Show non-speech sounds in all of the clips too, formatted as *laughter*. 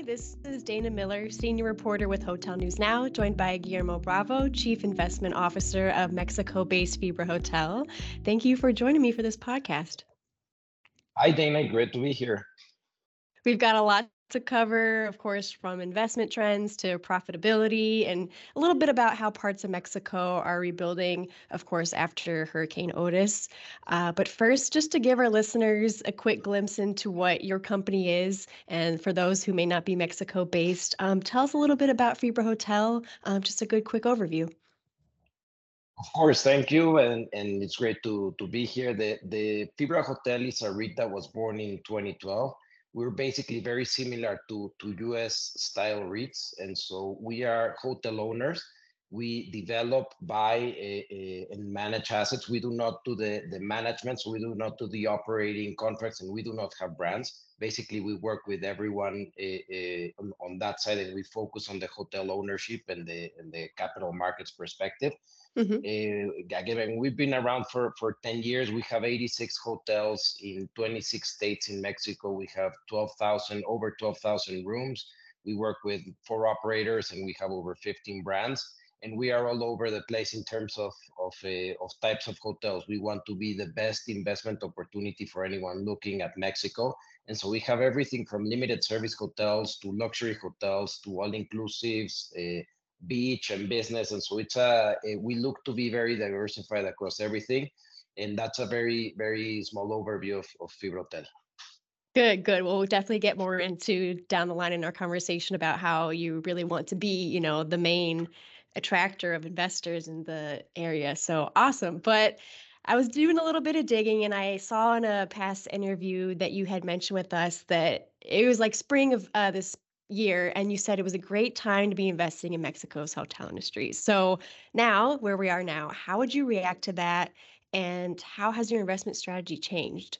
Hi, this is Dana Miller, senior reporter with Hotel News Now, joined by Guillermo Bravo, chief investment officer of Mexico based Fibra Hotel. Thank you for joining me for this podcast. Hi, Dana. Great to be here. We've got a lot to cover, of course, from investment trends to profitability and a little bit about how parts of Mexico are rebuilding, of course, after Hurricane Otis. Uh, but first, just to give our listeners a quick glimpse into what your company is, and for those who may not be Mexico based, um, tell us a little bit about Fibra Hotel, um, just a good quick overview. Of course, thank you, and, and it's great to, to be here. The, the Fibra Hotel is a REIT that was born in 2012 we're basically very similar to, to US style REITs. And so we are hotel owners. We develop, buy, uh, uh, and manage assets. We do not do the, the management, so we do not do the operating contracts, and we do not have brands. Basically, we work with everyone uh, on, on, that side, and we focus on the hotel ownership and the, and the capital markets perspective. Mm-hmm. Uh, again, we've been around for, for 10 years. We have 86 hotels in 26 states in Mexico. We have 12,000, over 12,000 rooms. We work with four operators and we have over 15 brands. And we are all over the place in terms of, of, uh, of types of hotels. We want to be the best investment opportunity for anyone looking at Mexico. And so we have everything from limited service hotels to luxury hotels to all inclusives. Uh, beach and business and so it's a, a, we look to be very diversified across everything and that's a very very small overview of, of Fibra Hotel. Good, good. Well, we'll definitely get more into down the line in our conversation about how you really want to be, you know, the main attractor of investors in the area. So awesome. But I was doing a little bit of digging and I saw in a past interview that you had mentioned with us that it was like spring of uh, this year and you said it was a great time to be investing in Mexico's hotel industry. So now, where we are now, how would you react to that and how has your investment strategy changed?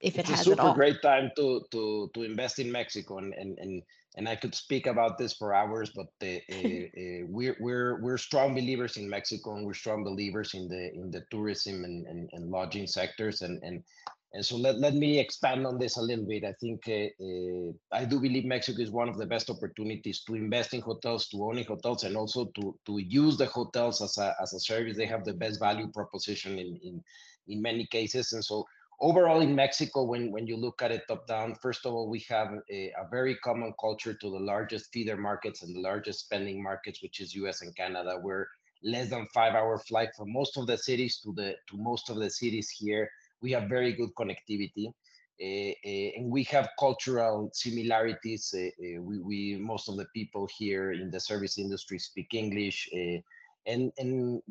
If it it's has a super great time to to to invest in Mexico and and and, and I could speak about this for hours, but uh, uh, *laughs* we're we're we're strong believers in Mexico and we're strong believers in the in the tourism and, and, and lodging sectors and and and so let, let me expand on this a little bit. I think uh, uh, I do believe Mexico is one of the best opportunities to invest in hotels, to own in hotels, and also to, to use the hotels as a, as a service. They have the best value proposition in, in, in many cases. And so overall in Mexico, when, when you look at it top down, first of all, we have a, a very common culture to the largest feeder markets and the largest spending markets, which is US and Canada. We're less than five hour flight from most of the cities to the to most of the cities here we have very good connectivity. Uh, uh, and we have cultural similarities. Uh, we, we, most of the people here in the service industry speak English, and and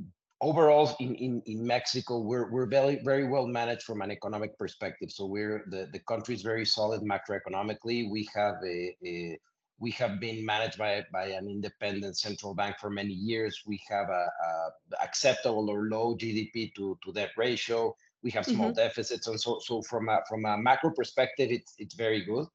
overall in, in, in Mexico, we're, we're very, very well managed from an economic perspective. So we're the, the country is very solid macroeconomically. We have a, a we have been managed by, by an independent central bank for many years. We have a, a acceptable or low GDP to, to debt ratio we have small mm-hmm. deficits and so so from a from a macro perspective it's it's very good.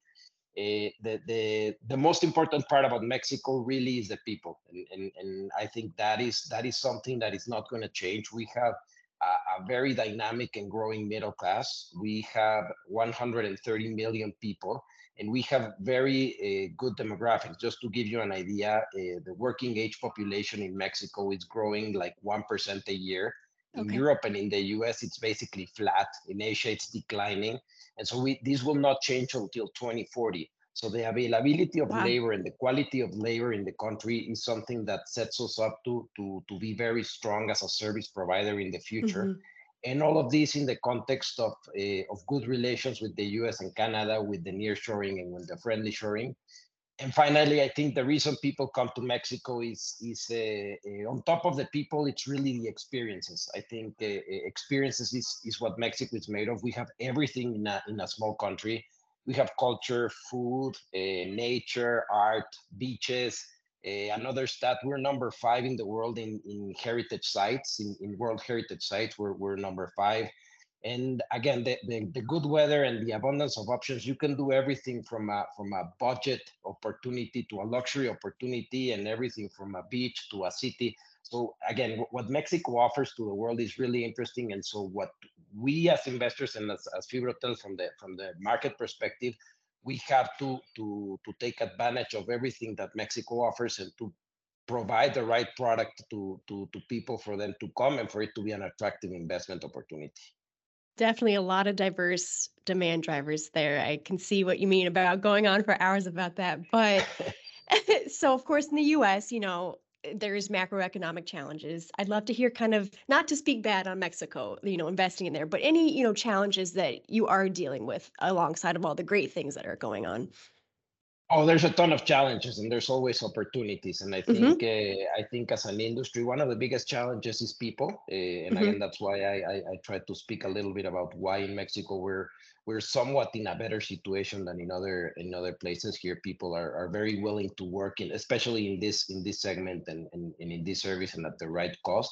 Uh, the the the most important part about mexico really is the people. And and, and i think that is that is something that is not going to change. We have a, a, very dynamic and growing middle class. We have 130 million people and we have very uh, good demographics. Just to give you an idea uh, the working age population in mexico is growing like 1% a year in okay. Europe and in the US, it's basically flat. In Asia, it's declining. And so we, this will not change until 2040. So the availability of wow. labor and the quality of labor in the country is something that sets us up to, to, to be very strong as a service provider in the future. Mm-hmm. And all of this in the context of, uh, of good relations with the US and Canada, with the nearshoring and with the friendly shoring and finally, I think the reason people come to Mexico is is uh, on top of the people, it's really the experiences. I think uh, experiences is is what Mexico is made of. We have everything in a in a small country. We have culture, food, uh, nature, art, beaches. Another stat: we're number five in the world in in heritage sites, in, in World Heritage sites. We're we're number five and again the, the, the, good weather and the abundance of options you can do everything from a from a budget opportunity to a luxury opportunity and everything from a beach to a city so again what mexico offers to the world is really interesting and so what we as investors and as, as Fibra Hotel from the from the market perspective we have to to to take advantage of everything that Mexico offers and to provide the right product to to to people for them to come and for it to be an attractive investment opportunity. Definitely a lot of diverse demand drivers there. I can see what you mean about going on for hours about that. But *laughs* *laughs* so, of course, in the US, you know, there's macroeconomic challenges. I'd love to hear kind of not to speak bad on Mexico, you know, investing in there, but any, you know, challenges that you are dealing with alongside of all the great things that are going on. Oh, there's a ton of challenges and there's always opportunities. And I mm-hmm. think mm-hmm. uh, I think as an industry, one of the biggest challenges is people. Uh, and mm-hmm. again, that's why I, I, I try to speak a little bit about why in Mexico we're we're somewhat in a better situation than in other in other places. Here, people are, are very willing to work in, especially in this in this segment and, and, and in this service and at the right cost.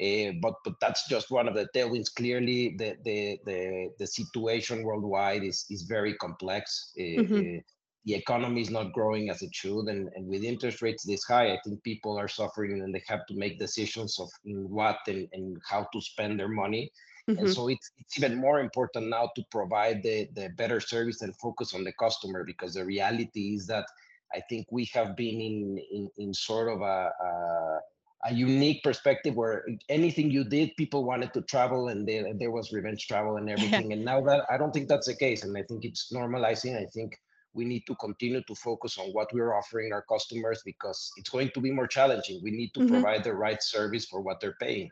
Uh, but but that's just one of the tailwinds. Clearly, the the the, the situation worldwide is is very complex. Mm-hmm. The economy is not growing as it should and, and with interest rates this high i think people are suffering and they have to make decisions of what and, and how to spend their money mm-hmm. and so it's, it's even more important now to provide the, the better service and focus on the customer because the reality is that i think we have been in in, in sort of a, a a unique perspective where anything you did, people wanted to travel and they, there was revenge travel and *laughs* everything. and now that I don't think that's the case. And I think it's normalizing. I think we need to continue to focus on what we're offering our customers because it's going to be more challenging. We need to mm-hmm. provide the right service for what they're paying.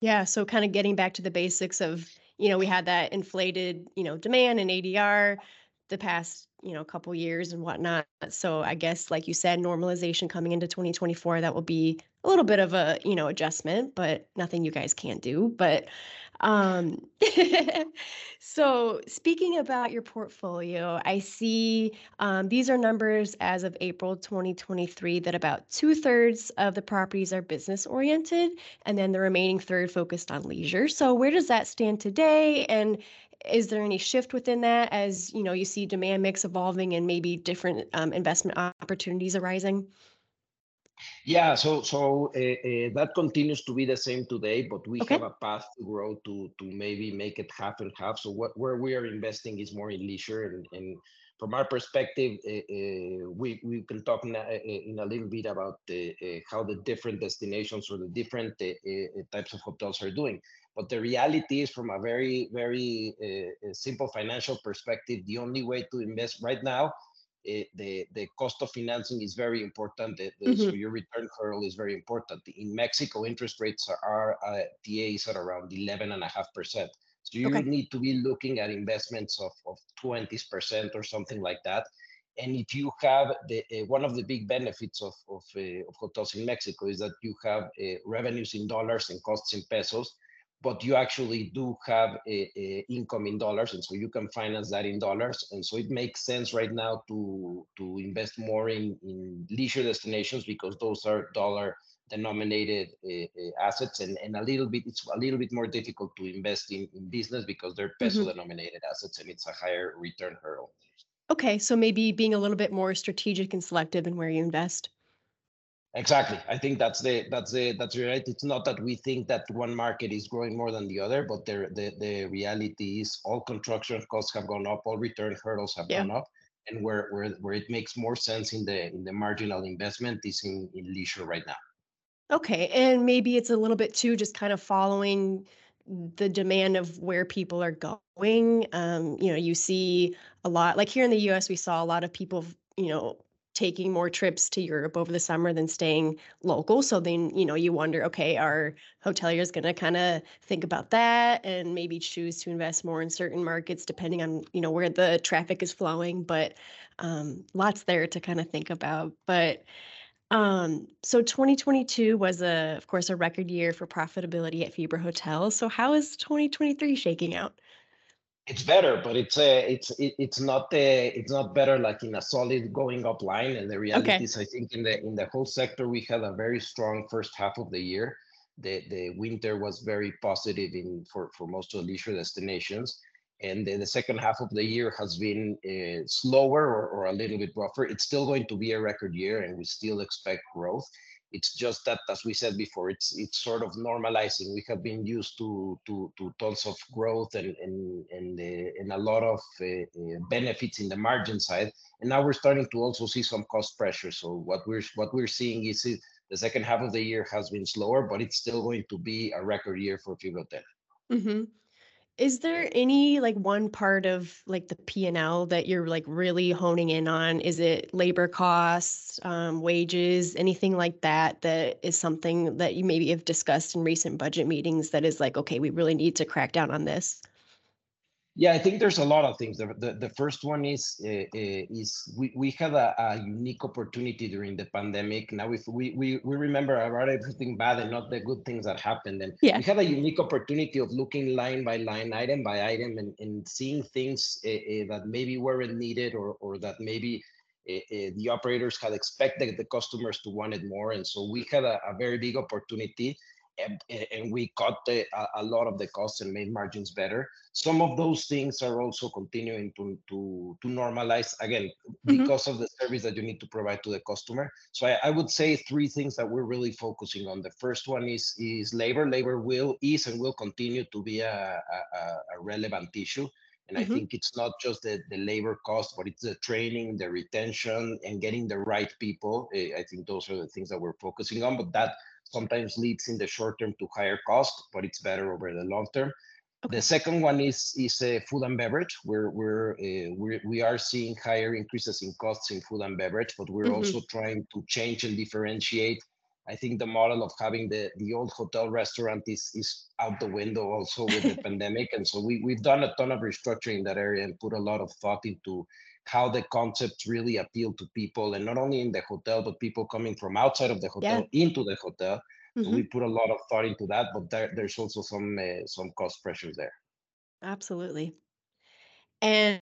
Yeah, so kind of getting back to the basics of, you know, we had that inflated, you know, demand and ADR the past, you know, couple years and whatnot. So I guess, like you said, normalization coming into 2024, that will be a little bit of a, you know, adjustment, but nothing you guys can't do. But um, *laughs* so speaking about your portfolio, I see um, these are numbers as of April 2023 that about two thirds of the properties are business oriented, and then the remaining third focused on leisure. So where does that stand today? And is there any shift within that as you know you see demand mix evolving and maybe different um, investment opportunities arising? Yeah, so so uh, uh, that continues to be the same today, but we okay. have a path to grow to to maybe make it half and half. So what where we are investing is more in leisure, and, and from our perspective, uh, we we can talk in a little bit about how the different destinations or the different types of hotels are doing. But the reality is, from a very very simple financial perspective, the only way to invest right now Eh, the the cost of financing is very important. The, the, mm-hmm. So your return hurdle is very important. In Mexico, interest rates are, are uh, TAs at around 11 and a half percent. So you okay. need to be looking at investments of, of 20% or something like that. And if you have the uh, one of the big benefits of of, uh, of hotels in Mexico is that you have uh, revenues in dollars and costs in pesos but you actually do have a, a income in dollars and so you can finance that in dollars. And so it makes sense right now to to invest more in in leisure destinations because those are dollar denominated uh, assets. And, and a little bit it's a little bit more difficult to invest in, in business because they're peso mm-hmm. denominated assets and it's a higher return hurdle. Okay so maybe being a little bit more strategic and selective in where you invest Exactly. I think that's the that's the that's right. It's not that we think that one market is growing more than the other, but the the, the reality is all construction costs have gone up, all return hurdles have yeah. gone up, and where where where it makes more sense in the in the marginal investment is in, in leisure right now. Okay, and maybe it's a little bit too just kind of following the demand of where people are going. Um, you know, you see a lot like here in the U.S. We saw a lot of people, you know, taking more trips to Europe over the summer than staying local. So then, you know, you wonder, okay, are hoteliers going to kind of think about that and maybe choose to invest more in certain markets depending on, you know, where the traffic is flowing. But um, lots there to kind of think about. But um, so 2022 was a, of course, a record year for profitability at FIBRA Hotels. So how is 2023 shaking out? It's better, but it's a uh, it's it, it's not a, uh, it's not better like in a solid going up line. And the reality okay. is, I think in the in the whole sector, we had a very strong first half of the year. The the winter was very positive in for for most of the leisure destinations, and the, the second half of the year has been uh, slower or, or a little bit rougher. It's still going to be a record year, and we still expect growth. It's just that, as we said before, it's it's sort of normalizing. We have been used to to, to tons of growth and and and, uh, and a lot of uh, uh, benefits in the margin side, and now we're starting to also see some cost pressure. So what we're what we're seeing is the second half of the year has been slower, but it's still going to be a record year for FibraHotel. Mm-hmm. Is there any like one part of like the P&L that you're like really honing in on? Is it labor costs, um, wages, anything like that that is something that you maybe have discussed in recent budget meetings that is like, okay, we really need to crack down on this? Yeah, I think there's a lot of things. The, the, the first one is uh, is we, we had a, a, unique opportunity during the pandemic. Now, if we, we we remember about everything bad and not the good things that happened, and yeah. we had a unique opportunity of looking line by line, item by item, and, and seeing things uh, uh, that maybe weren't needed or or that maybe the operators had expected the customers to want it more. And so we had a, a very big opportunity and, and we cut the, a, a, lot of the costs and made margins better. Some of those things are also continuing to to, to normalize again mm-hmm. because of the service that you need to provide to the customer. So I, I, would say three things that we're really focusing on. The first one is is labor. Labor will is and will continue to be a, a, a relevant issue. And mm-hmm. I think it's not just the, the labor cost, but it's the training, the retention, and getting the right people. I think those are the things that we're focusing on. But that sometimes leads in the short term to higher cost, but it's better over the long term. The second one is is uh, food and beverage. We're we're, uh, we're we are seeing higher increases in costs in food and beverage, but we're mm-hmm. also trying to change and differentiate. I think the model of having the the old hotel restaurant is is out the window also with the *laughs* pandemic, and so we we've done a ton of restructuring in that area and put a lot of thought into how the concepts really appeal to people and not only in the hotel but people coming from outside of the hotel yeah. into the hotel mm-hmm. so we put a lot of thought into that but there, there's also some uh, some cost pressures there absolutely and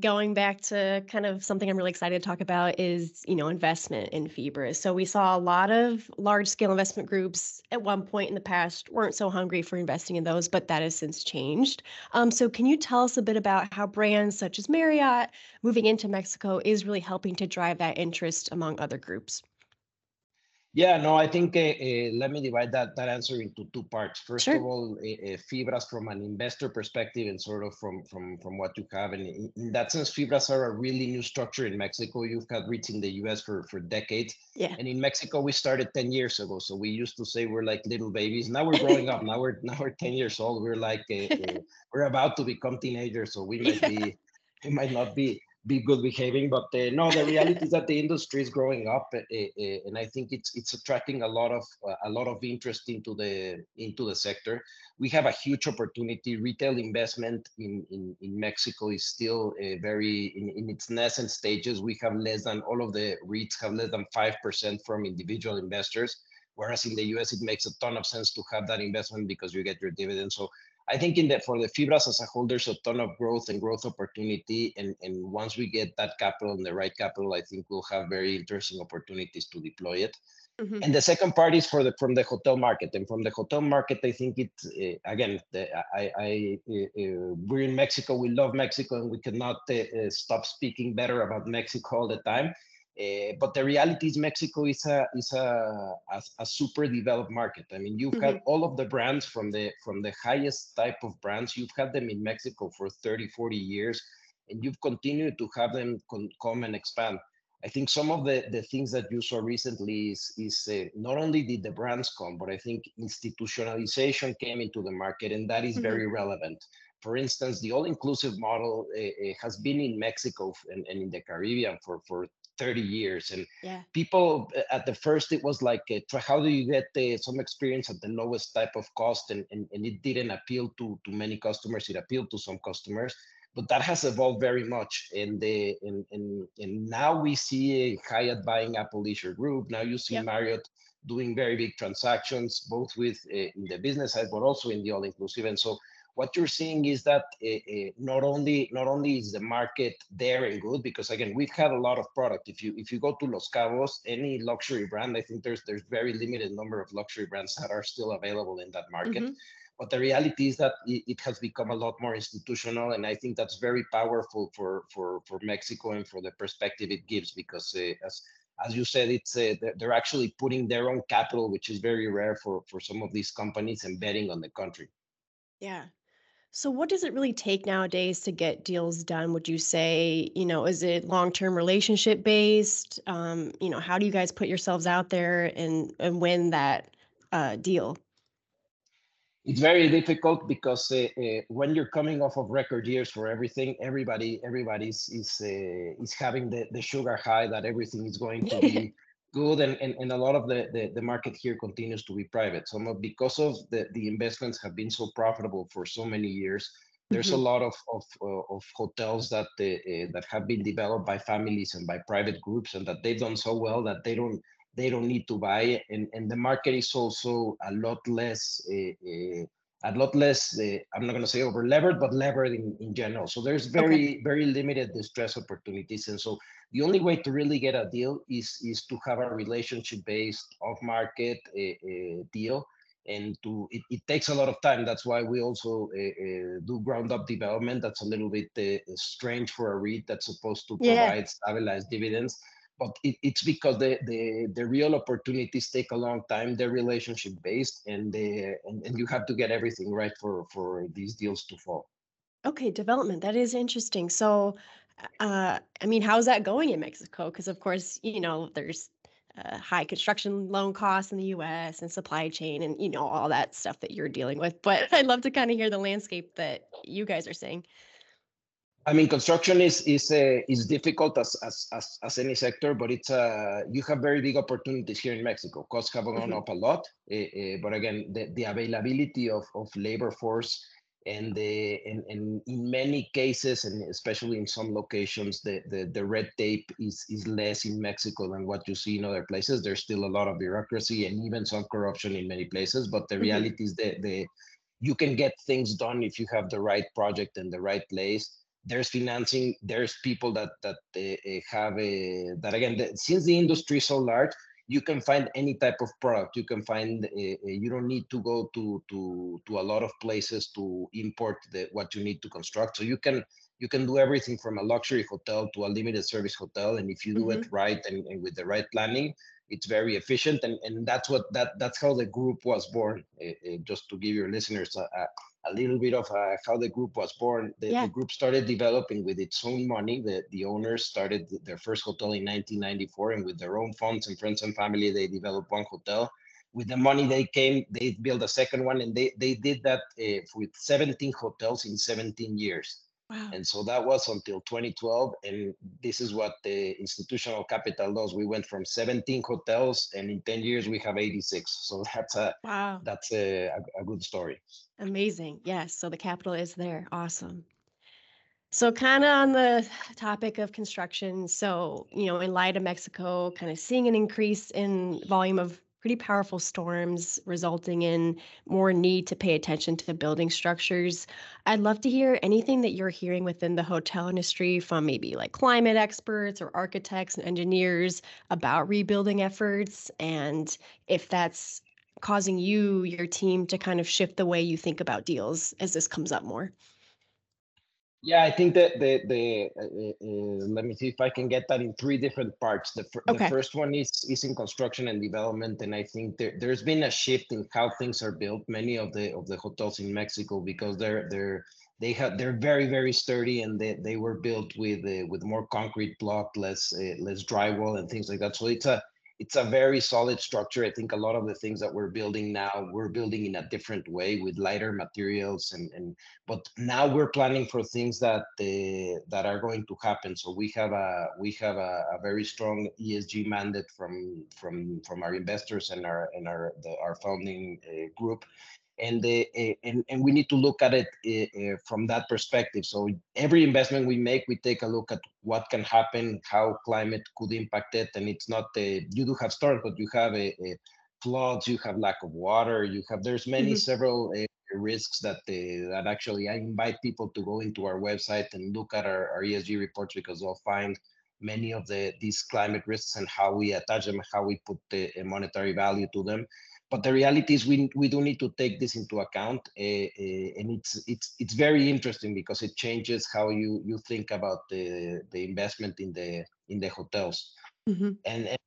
going back to kind of something I'm really excited to talk about is, you know, investment in Fibra. So we saw a lot of large scale investment groups at one point in the past weren't so hungry for investing in those, but that has since changed. Um, so can you tell us a bit about how brands such as Marriott moving into Mexico is really helping to drive that interest among other groups? Yeah, no, I think uh, uh, let me divide that that answer into two parts. First sure. of all, uh, Fibras from an investor perspective and sort of from from from what you have, and in, that sense, Fibras are a really new structure in Mexico. You've had REITs in the U.S. for for decades, yeah. And in Mexico, we started ten years ago, so we used to say we're like little babies. Now we're growing up. Now we're now we're ten years old. We're like *laughs* we're about to become teenagers, so we might yeah. be we might not be be good behaving. But uh, no, the reality is that the industry is growing up, uh, uh, and I think it's it's attracting a lot of uh, a lot of interest into the into the sector. We have a huge opportunity. Retail investment in in, in Mexico is still very in, in its nascent stages. We have less than all of the REITs have less than five percent from individual investors. Whereas in the US, it makes a ton of sense to have that investment because you get your dividends. So I think in the for the fibras as a whole, there's a ton of growth and growth opportunity. And, and once we get that capital and the right capital, I think we'll have very interesting opportunities to deploy it. Mm-hmm. And the second part is for the from the hotel market. And from the hotel market, I think it uh, again. The, I, I uh, we're in Mexico. We love Mexico, and we cannot uh, stop speaking better about Mexico all the time. Uh, but the reality is Mexico is a is a, a, a super developed market. I mean, you've mm-hmm. had all of the brands from the from the highest type of brands. You've had them in Mexico for 30, 40 years, and you've continued to have them con- come and expand. I think some of the, the things that you saw recently is is uh, not only did the brands come, but I think institutionalization came into the market, and that is mm-hmm. very relevant. For instance, the all-inclusive model uh, has been in Mexico and, and in the Caribbean for, for 30 years and yeah. people uh, at the first it was like uh, how do you get uh, some experience at the lowest type of cost and, and, and it didn't appeal to, to many customers it appealed to some customers but that has evolved very much and the and, and, and now we see Hyatt buying Apple Leisure Group now you see yep. Marriott doing very big transactions both with uh, in the business side but also in the all inclusive and so what you're seeing is that uh, not only not only is the market there and good because again we've had a lot of product if you if you go to los cabos any luxury brand i think there's there's very limited number of luxury brands that are still available in that market mm-hmm. but the reality is that it, it, has become a lot more institutional and i think that's very powerful for for for mexico and for the perspective it gives because uh, as as you said, it's uh, they're actually putting their own capital, which is very rare for for some of these companies, and betting on the country. Yeah. So what does it really take nowadays to get deals done? Would you say, you know, is it long-term relationship based? Um, you know, how do you guys put yourselves out there and and win that uh, deal? It's very difficult because uh, uh, when you're coming off of record years for everything, everybody everybody's is uh, is having the, the sugar high that everything is going to *laughs* be good and, and, and a lot of the, the, the market here continues to be private some of because of the, the investments have been so profitable for so many years there's mm-hmm. a lot of of, uh, of hotels that uh, that have been developed by families and by private groups and that they've done so well that they don't they don't need to buy and and the market is also a lot less uh, a lot less uh, i'm not going to say over levered but levered in, in general. So there's very okay. very limited distress opportunities. And so the only way to really get a deal is is to have a relationship based off market uh, deal. And to it, it, takes a lot of time. That's why we also uh, do ground up development. That's a little bit strange for a REIT that's supposed to provide yeah. stabilized dividends but it, it's because the, the the real opportunities take a long time. They're relationship based and they and, and you have to get everything right for for these deals to fall. Okay development that is interesting. So uh i mean how's that going in mexico? Because of course you know there's uh, high construction loan costs in the us and supply chain and you know all that stuff that you're dealing with but *laughs* i'd love to kind of hear the landscape that you guys are seeing I mean, construction is is uh, is difficult as, as as as any sector, but it's uh you have very big opportunities here in Mexico. Costs have gone mm-hmm. up a lot, uh, uh, but again, the, the availability of, of labor force and the and, and in many cases, and especially in some locations, the, the the red tape is is less in Mexico than what you see in other places. There's still a lot of bureaucracy and even some corruption in many places, but the mm-hmm. reality is that the you can get things done if you have the right project in the right place there's financing there's people that that uh, have a that again the, since the industry is so large you can find any type of product. You can find uh, you don't need to go to to to a lot of places to import the what you need to construct. So you can you can do everything from a luxury hotel to a limited service hotel and if you do mm-hmm. it right and, and, with the right planning it's very efficient and, and that's what that that's how the group was born uh, just to give your listeners a, a a little bit of uh, how the group was born. The, yeah. the, group started developing with its own money. The, the owners started their first hotel in 1994, and with their own funds and friends and family, they developed one hotel. With the money they came, they built a second one, and they, they did that uh, with 17 hotels in 17 years. Wow. And so that was until 2012. And this is what the institutional capital does. We went from 17 hotels and in 10 years we have 86. So *laughs* that's a wow. that's a, a, a good story. Amazing. Yes. So the capital is there. Awesome. So, kind of on the topic of construction, so, you know, in light of Mexico, kind of seeing an increase in volume of pretty powerful storms resulting in more need to pay attention to the building structures. I'd love to hear anything that you're hearing within the hotel industry from maybe like climate experts or architects and engineers about rebuilding efforts and if that's causing you your team to kind of shift the way you think about deals as this comes up more. Yeah, I think that the the uh, uh, let me see if I can get that in three different parts. The, fir- okay. the first one is is in construction and development, and I think there, there's been a shift in how things are built. Many of the of the hotels in Mexico because they're they're they have they're very very sturdy and they, they were built with uh, with more concrete block, less uh, less drywall and things like that. So it's a it's a very solid structure. I think a lot of the things that we're building now, we're building in a different way with lighter materials and and but now we're planning for things that uh, that are going to happen. So we have a we have a, a very strong ESG mandate from from from our investors and our and our the, our founding uh, group and, uh, and and we need to look at it uh, from that perspective. So every investment we make, we take a look at what can happen, how climate could impact it, and it's not uh, you do have storms, but you have a, a, floods, you have lack of water, you have there's many mm-hmm. several risks that that actually I invite people to go into our website and look at our, our ESG reports because they'll find many of the these climate risks and how we attach them, how we put the monetary value to them but the reality is we, we do need to take this into account uh, uh, and it's it's it's very interesting because it changes how you you think about the the investment in the in the hotels mm-hmm. and, and,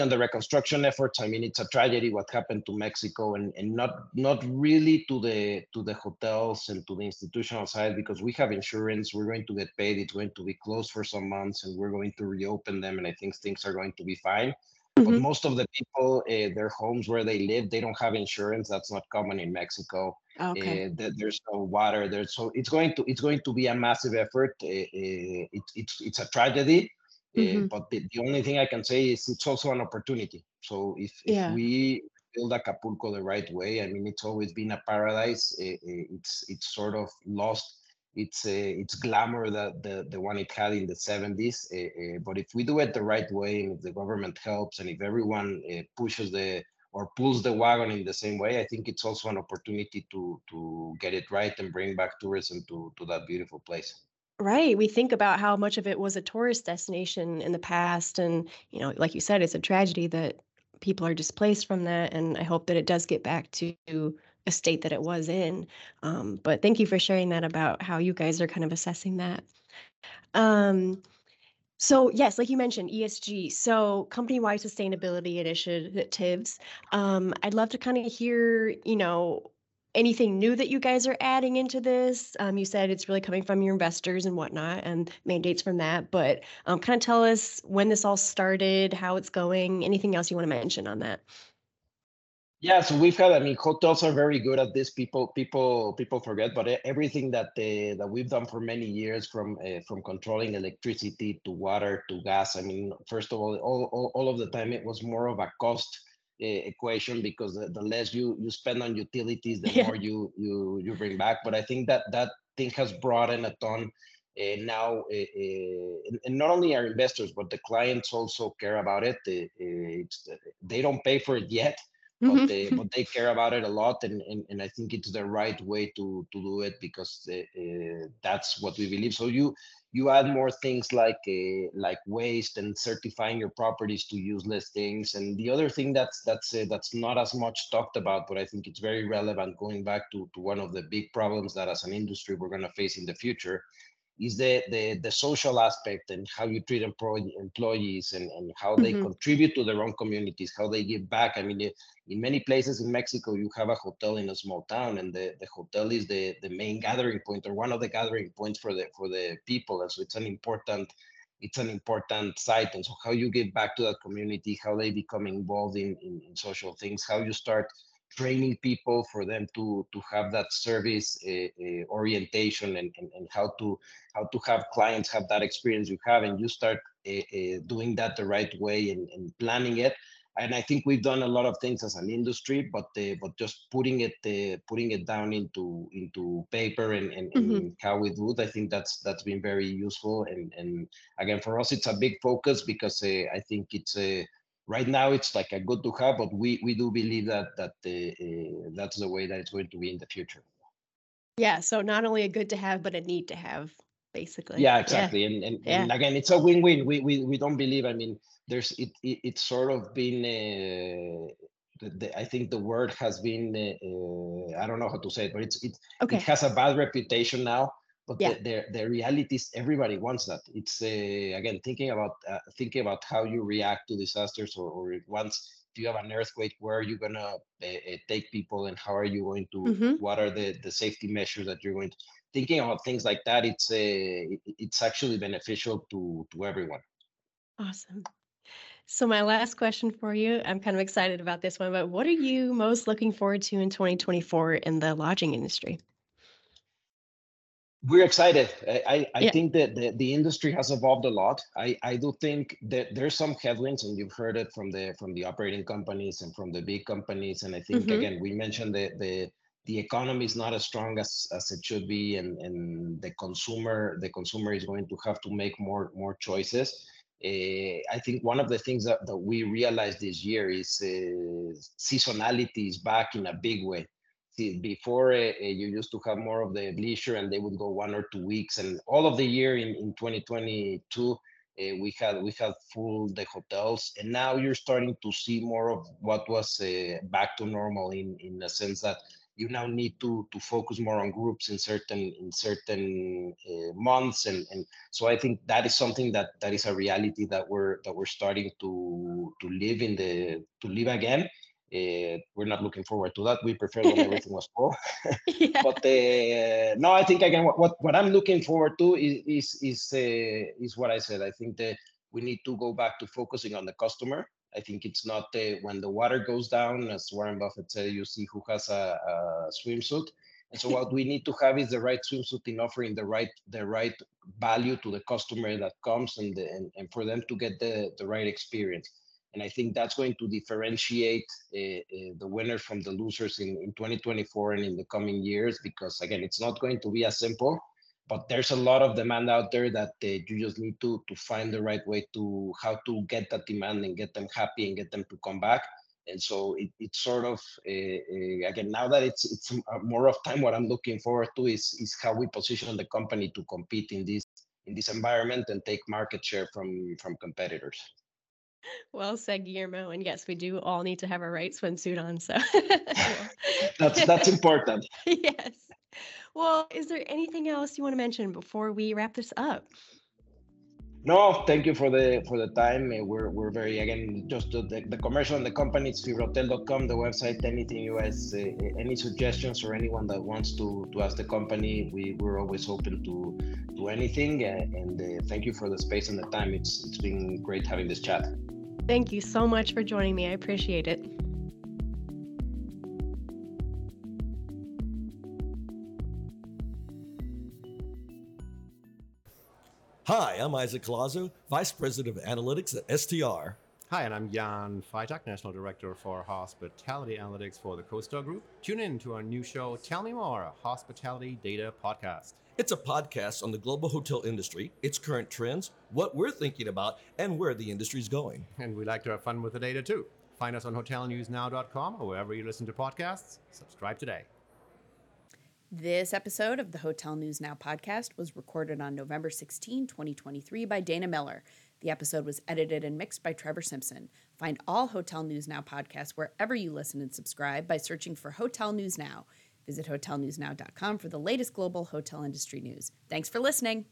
on the reconstruction efforts, I mean, it's a tragedy what happened to Mexico, and, and not not really to the to the hotels and to the institutional side because we have insurance. We're going to get paid. It's going to be closed for some months, and we're going to reopen them, and I think things are going to be fine. Mm-hmm. But most of the people, uh, their homes where they live, they don't have insurance. That's not common in Mexico. Okay. Uh, there's no water. There's so it's going to it's going to be a massive effort. Uh, it, it's it's a tragedy Mm-hmm. Uh, but the, the only thing I can say is it's also an opportunity. So if, yeah. if we build Acapulco the right way, I mean, it's always been a paradise. Uh, it's it's sort of lost its uh, its glamour that the, the one it had in the 70s. but if we do it the right way, and if the government helps, and if everyone pushes the or pulls the wagon in the same way, I think it's also an opportunity to to get it right and bring back tourism to to that beautiful place. Right. We think about how much of it was a tourist destination in the past. And, you know, like you said, it's a tragedy that people are displaced from that. And I hope that it does get back to a state that it was in. Um, but thank you for sharing that about how you guys are kind of assessing that. Um, so yes, like you mentioned, ESG. So company-wide sustainability initiatives. Um, I'd love to kind of hear, you know, anything new that you guys are adding into this? Um, you said it's really coming from your investors and whatnot and mandates from that, but um, kind of tell us when this all started, how it's going, anything else you want to mention on that? Yeah, so we've had. I mean, hotels are very good at this. People, people, people forget, but everything that they, that we've done for many years, from uh, from controlling electricity to water to gas. I mean, first of all, all, all, all of the time it was more of a cost equation because the, the, less you you spend on utilities, the yeah. more you you you bring back. But I think that that thing has brought in a ton. Uh, now, uh, and not only our investors, but the clients also care about it. they don't pay for it yet, but mm-hmm. they but they care about it a lot, and, and and I think it's the right way to to do it because uh, that's what we believe. So you you add more things like uh, like waste and certifying your properties to useless things. And the other thing that's that's uh, that's not as much talked about but i think it's very relevant going back to, to one of the big problems that as an industry we're going to face in the future is the, the the social aspect and how you treat employee, employees and, and how they mm-hmm. contribute to their own communities, how they give back. I mean, in many places in Mexico, you have a hotel in a small town, and the, the hotel is the, the main gathering point or one of the gathering points for the for the people. And so it's an important it's an important site. And so how you give back to that community, how they become involved in, in, in social things, how you start training people for them to to have that service uh, uh, orientation and, and, and how to how to have clients have that experience you have and you start uh, doing that the right way and, and, planning it and i think we've done a lot of things as an industry but but just putting it putting it down into into paper and, and, mm-hmm. and, how we do it i think that's that's been very useful and and again for us it's a big focus because i think it's a right now it's like a good to have, but we we do believe that that uh, that's the way that it's going to be in the future. Yeah. So not only a good to have, but a need to have, basically. Yeah, exactly. Yeah. And, and, yeah. and again, it's a win-win. We we we don't believe. I mean, there's it. it it's sort of been. Uh, the, the, I think the word has been. Uh, I don't know how to say it, but it's it. Okay. It has a bad reputation now but yeah. the, the, the reality is everybody wants that it's uh, again thinking about uh, thinking about how you react to disasters or, or once if you have an earthquake where are you going to uh, take people and how are you going to mm-hmm. what are the the safety measures that you're going to thinking about things like that it's uh, it's actually beneficial to to everyone awesome so my last question for you i'm kind of excited about this one but what are you most looking forward to in 2024 in the lodging industry we're excited. I, I yeah. think that the, the industry has evolved a lot. I, I do think that there's some headwinds, and you've heard it from the from the operating companies and from the big companies. And I think mm-hmm. again, we mentioned the the the economy is not as strong as, as it should be, and, and the consumer the consumer is going to have to make more more choices. Uh, I think one of the things that, that we realized this year is uh, seasonality is back in a big way before uh, you used to have more of the leisure and they would go one or two weeks. And all of the year in, in 2022 uh, we had we had full the hotels. And now you're starting to see more of what was back to normal in in the sense that you now need to to focus more on groups in certain in certain uh, months. And and so i think that is something that that is a reality that we're that we're starting to to live in the to live again uh, we're not looking forward to that we prefer when *laughs* everything was full *laughs* yeah. but uh, no i think again what, what i'm looking forward to is is is, uh, is what i said i think that we need to go back to focusing on the customer I think it's not uh, when the water goes down, as Warren Buffett said, you see who has a, a swimsuit. And so what we need to have is the right swimsuit in offering the right the right value to the customer that comes and, the, and, and for them to get the, the right experience. And I think that's going to differentiate uh, uh, the winners from the losers in, in 2024 and in the coming years, because again, it's not going to be as simple but there's a lot of demand out there that uh, you just need to to find the right way to how to get that demand and get them happy and get them to come back. And so it, it's sort of again now that it's it's more of time what i'm looking forward to is is how we position the company to compete in this in this environment and take market share from from competitors well said guillermo and yes we do all need to have our right swimsuit on so. *laughs* That's *laughs* that's important. Yes. Well, is there anything else you want to mention before we wrap this up? No, thank you for the for the time. Uh, we're we're very again just the, the commercial and the company it's fibrahotel.com, the website. Anything you guys, uh, any suggestions or anyone that wants to to ask the company, we we're always open to to anything. Uh, and uh, thank you for the space and the time. It's it's been great having this chat. Thank you so much for joining me. I appreciate it. Hi, I'm Isaac Collazo, Vice President of Analytics at STR. Hi, and I'm Jan Freitag, National Director for Hospitality Analytics for the CoStar Group. Tune in to our new show, Tell Me More, a hospitality data podcast. It's a podcast on the global hotel industry, its current trends, what we're thinking about, and where the industry's going. And we like to have fun with the data too. Find us on hotelnewsnow.com or wherever you listen to podcasts. Subscribe today. This episode of the Hotel News Now podcast was recorded on November 16, 2023, by Dana Miller. The episode was edited and mixed by Trevor Simpson. Find all Hotel News Now podcasts wherever you listen and subscribe by searching for Hotel News Now. Visit hotelnewsnow.com for the latest global hotel industry news. Thanks for listening.